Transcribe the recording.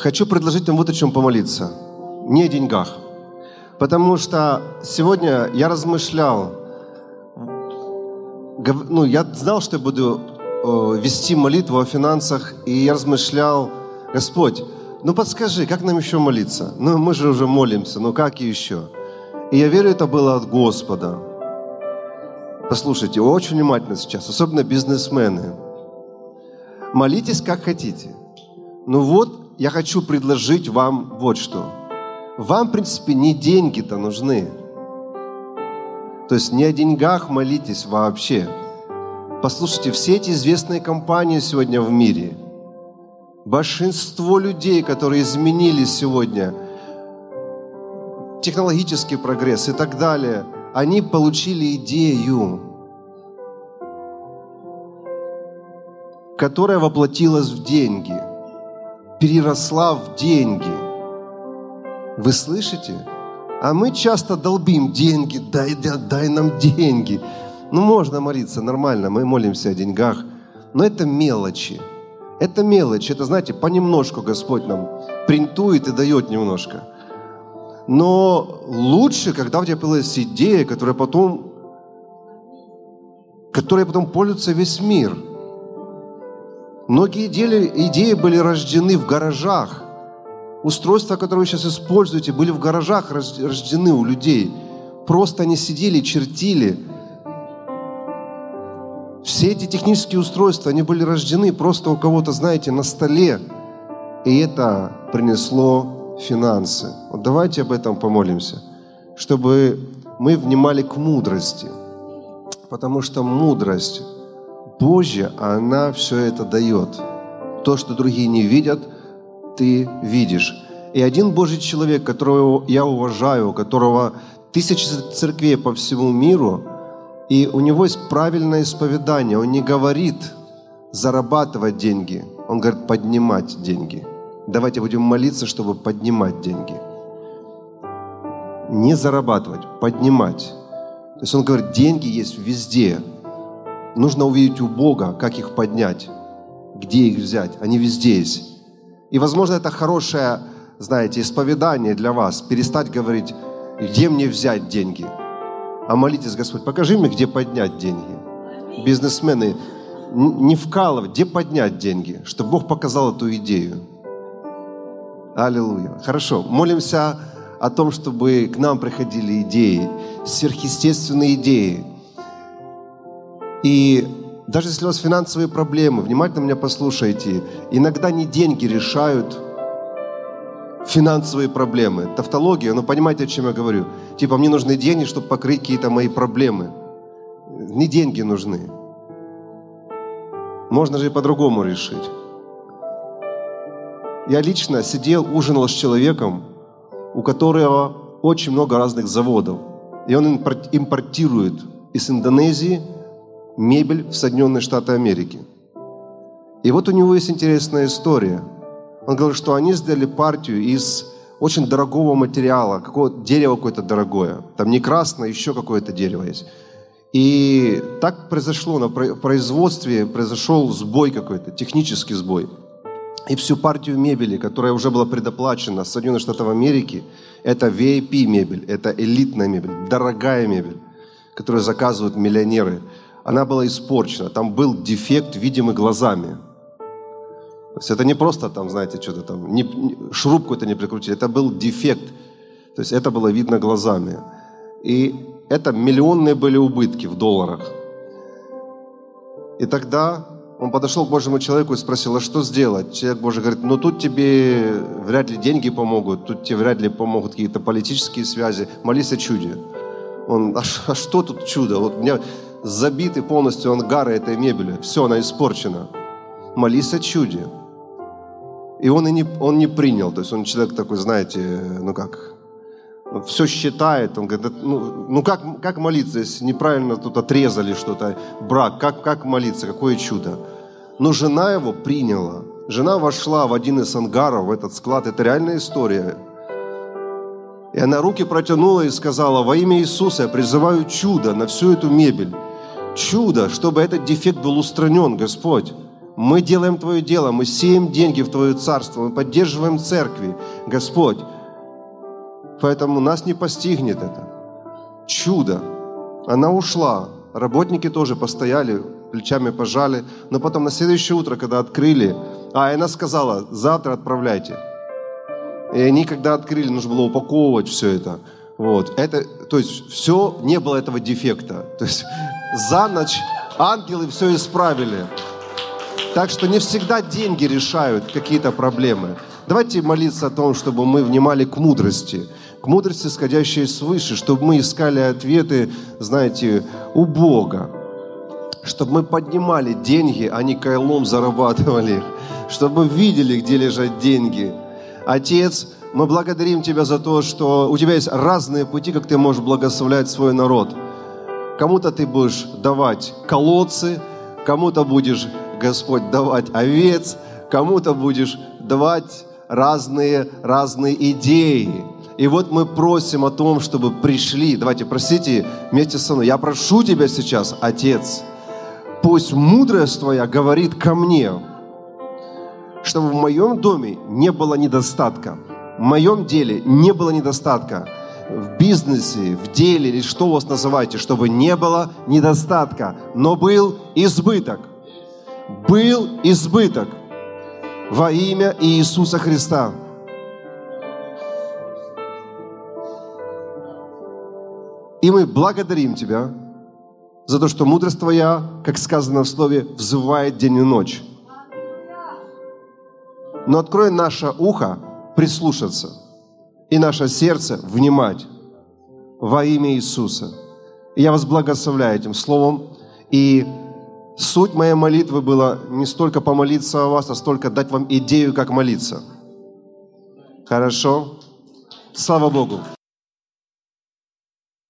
хочу предложить вам вот о чем помолиться. Не о деньгах. Потому что сегодня я размышлял, ну, я знал, что я буду э, вести молитву о финансах, и я размышлял, Господь, ну подскажи, как нам еще молиться? Ну, мы же уже молимся, ну как еще? И я верю, это было от Господа. Послушайте, очень внимательно сейчас, особенно бизнесмены. Молитесь, как хотите. Ну вот, я хочу предложить вам вот что. Вам, в принципе, не деньги-то нужны. То есть не о деньгах молитесь вообще. Послушайте, все эти известные компании сегодня в мире, большинство людей, которые изменились сегодня, технологический прогресс и так далее, они получили идею, которая воплотилась в деньги, переросла в деньги. Вы слышите? А мы часто долбим деньги, дай, дай, дай нам деньги. Ну, можно молиться нормально, мы молимся о деньгах, но это мелочи. Это мелочи, это, знаете, понемножку Господь нам принтует и дает немножко. Но лучше, когда у тебя появилась идея, которая потом, которая потом пользуется весь мир. Многие идеи, идеи были рождены в гаражах – Устройства, которые вы сейчас используете, были в гаражах рождены у людей. Просто они сидели, чертили. Все эти технические устройства, они были рождены просто у кого-то, знаете, на столе. И это принесло финансы. Вот давайте об этом помолимся, чтобы мы внимали к мудрости. Потому что мудрость Божья, она все это дает. То, что другие не видят – ты видишь. И один Божий человек, которого я уважаю, которого тысячи церквей по всему миру, и у него есть правильное исповедание. Он не говорит зарабатывать деньги, он говорит поднимать деньги. Давайте будем молиться, чтобы поднимать деньги. Не зарабатывать, поднимать. То есть он говорит, деньги есть везде. Нужно увидеть у Бога, как их поднять, где их взять. Они везде есть. И, возможно, это хорошее, знаете, исповедание для вас. Перестать говорить, где мне взять деньги. А молитесь, Господь, покажи мне, где поднять деньги. Бизнесмены, не вкалывать, где поднять деньги, чтобы Бог показал эту идею. Аллилуйя. Хорошо. Молимся о том, чтобы к нам приходили идеи, сверхъестественные идеи. И даже если у вас финансовые проблемы, внимательно меня послушайте, иногда не деньги решают финансовые проблемы. Тавтология, но понимаете, о чем я говорю? Типа, мне нужны деньги, чтобы покрыть какие-то мои проблемы. Не деньги нужны. Можно же и по-другому решить. Я лично сидел, ужинал с человеком, у которого очень много разных заводов. И он импортирует из Индонезии – мебель в Соединенные Штаты Америки. И вот у него есть интересная история. Он говорит, что они сделали партию из очень дорогого материала, какого дерево какое-то дорогое. Там не красное, еще какое-то дерево есть. И так произошло на производстве, произошел сбой какой-то, технический сбой. И всю партию мебели, которая уже была предоплачена с Соединенных Штатов Америки, это VIP мебель, это элитная мебель, дорогая мебель, которую заказывают миллионеры – она была испорчена. Там был дефект, видимый глазами. То есть это не просто там, знаете, что-то там, не, шуруп какой-то не прикрутили, это был дефект. То есть это было видно глазами. И это миллионные были убытки в долларах. И тогда он подошел к Божьему человеку и спросил, а что сделать? Человек Божий говорит, ну тут тебе вряд ли деньги помогут, тут тебе вряд ли помогут какие-то политические связи, молись о чуде. Он, а, а что тут чудо? Вот у меня забитый полностью ангары этой мебели. Все, она испорчена. Молись о чуде. И он, и не, он не принял. То есть он человек такой, знаете, ну как, все считает. Он говорит, ну, ну как, как молиться, если неправильно тут отрезали что-то, брак, как, как молиться, какое чудо. Но жена его приняла. Жена вошла в один из ангаров, в этот склад. Это реальная история. И она руки протянула и сказала, во имя Иисуса я призываю чудо на всю эту мебель чудо, чтобы этот дефект был устранен, Господь. Мы делаем Твое дело, мы сеем деньги в Твое царство, мы поддерживаем церкви, Господь. Поэтому нас не постигнет это. Чудо. Она ушла. Работники тоже постояли, плечами пожали. Но потом на следующее утро, когда открыли, а она сказала, завтра отправляйте. И они, когда открыли, нужно было упаковывать все это. Вот. это то есть все, не было этого дефекта. То есть за ночь ангелы все исправили. Так что не всегда деньги решают какие-то проблемы. Давайте молиться о том, чтобы мы внимали к мудрости, к мудрости, сходящей свыше, чтобы мы искали ответы, знаете, у Бога, чтобы мы поднимали деньги, а не кайлом зарабатывали их, чтобы видели, где лежат деньги. Отец, мы благодарим Тебя за то, что у Тебя есть разные пути, как Ты можешь благословлять свой народ. Кому-то Ты будешь давать колодцы, кому-то будешь Господь, давать овец, кому-то будешь давать разные, разные идеи. И вот мы просим о том, чтобы пришли. Давайте, просите вместе со мной. Я прошу Тебя сейчас, Отец, пусть мудрость Твоя говорит ко мне, чтобы в моем доме не было недостатка, моем деле не было недостатка, в бизнесе, в деле или что у вас называете, чтобы не было недостатка, но был избыток был избыток во имя Иисуса Христа. И мы благодарим Тебя за то, что мудрость Твоя, как сказано в Слове, взывает день и ночь. Но открой наше ухо прислушаться и наше сердце внимать во имя Иисуса. Я вас благословляю этим словом. И Суть моей молитвы была не столько помолиться о вас, а столько дать вам идею, как молиться. Хорошо? Слава Богу!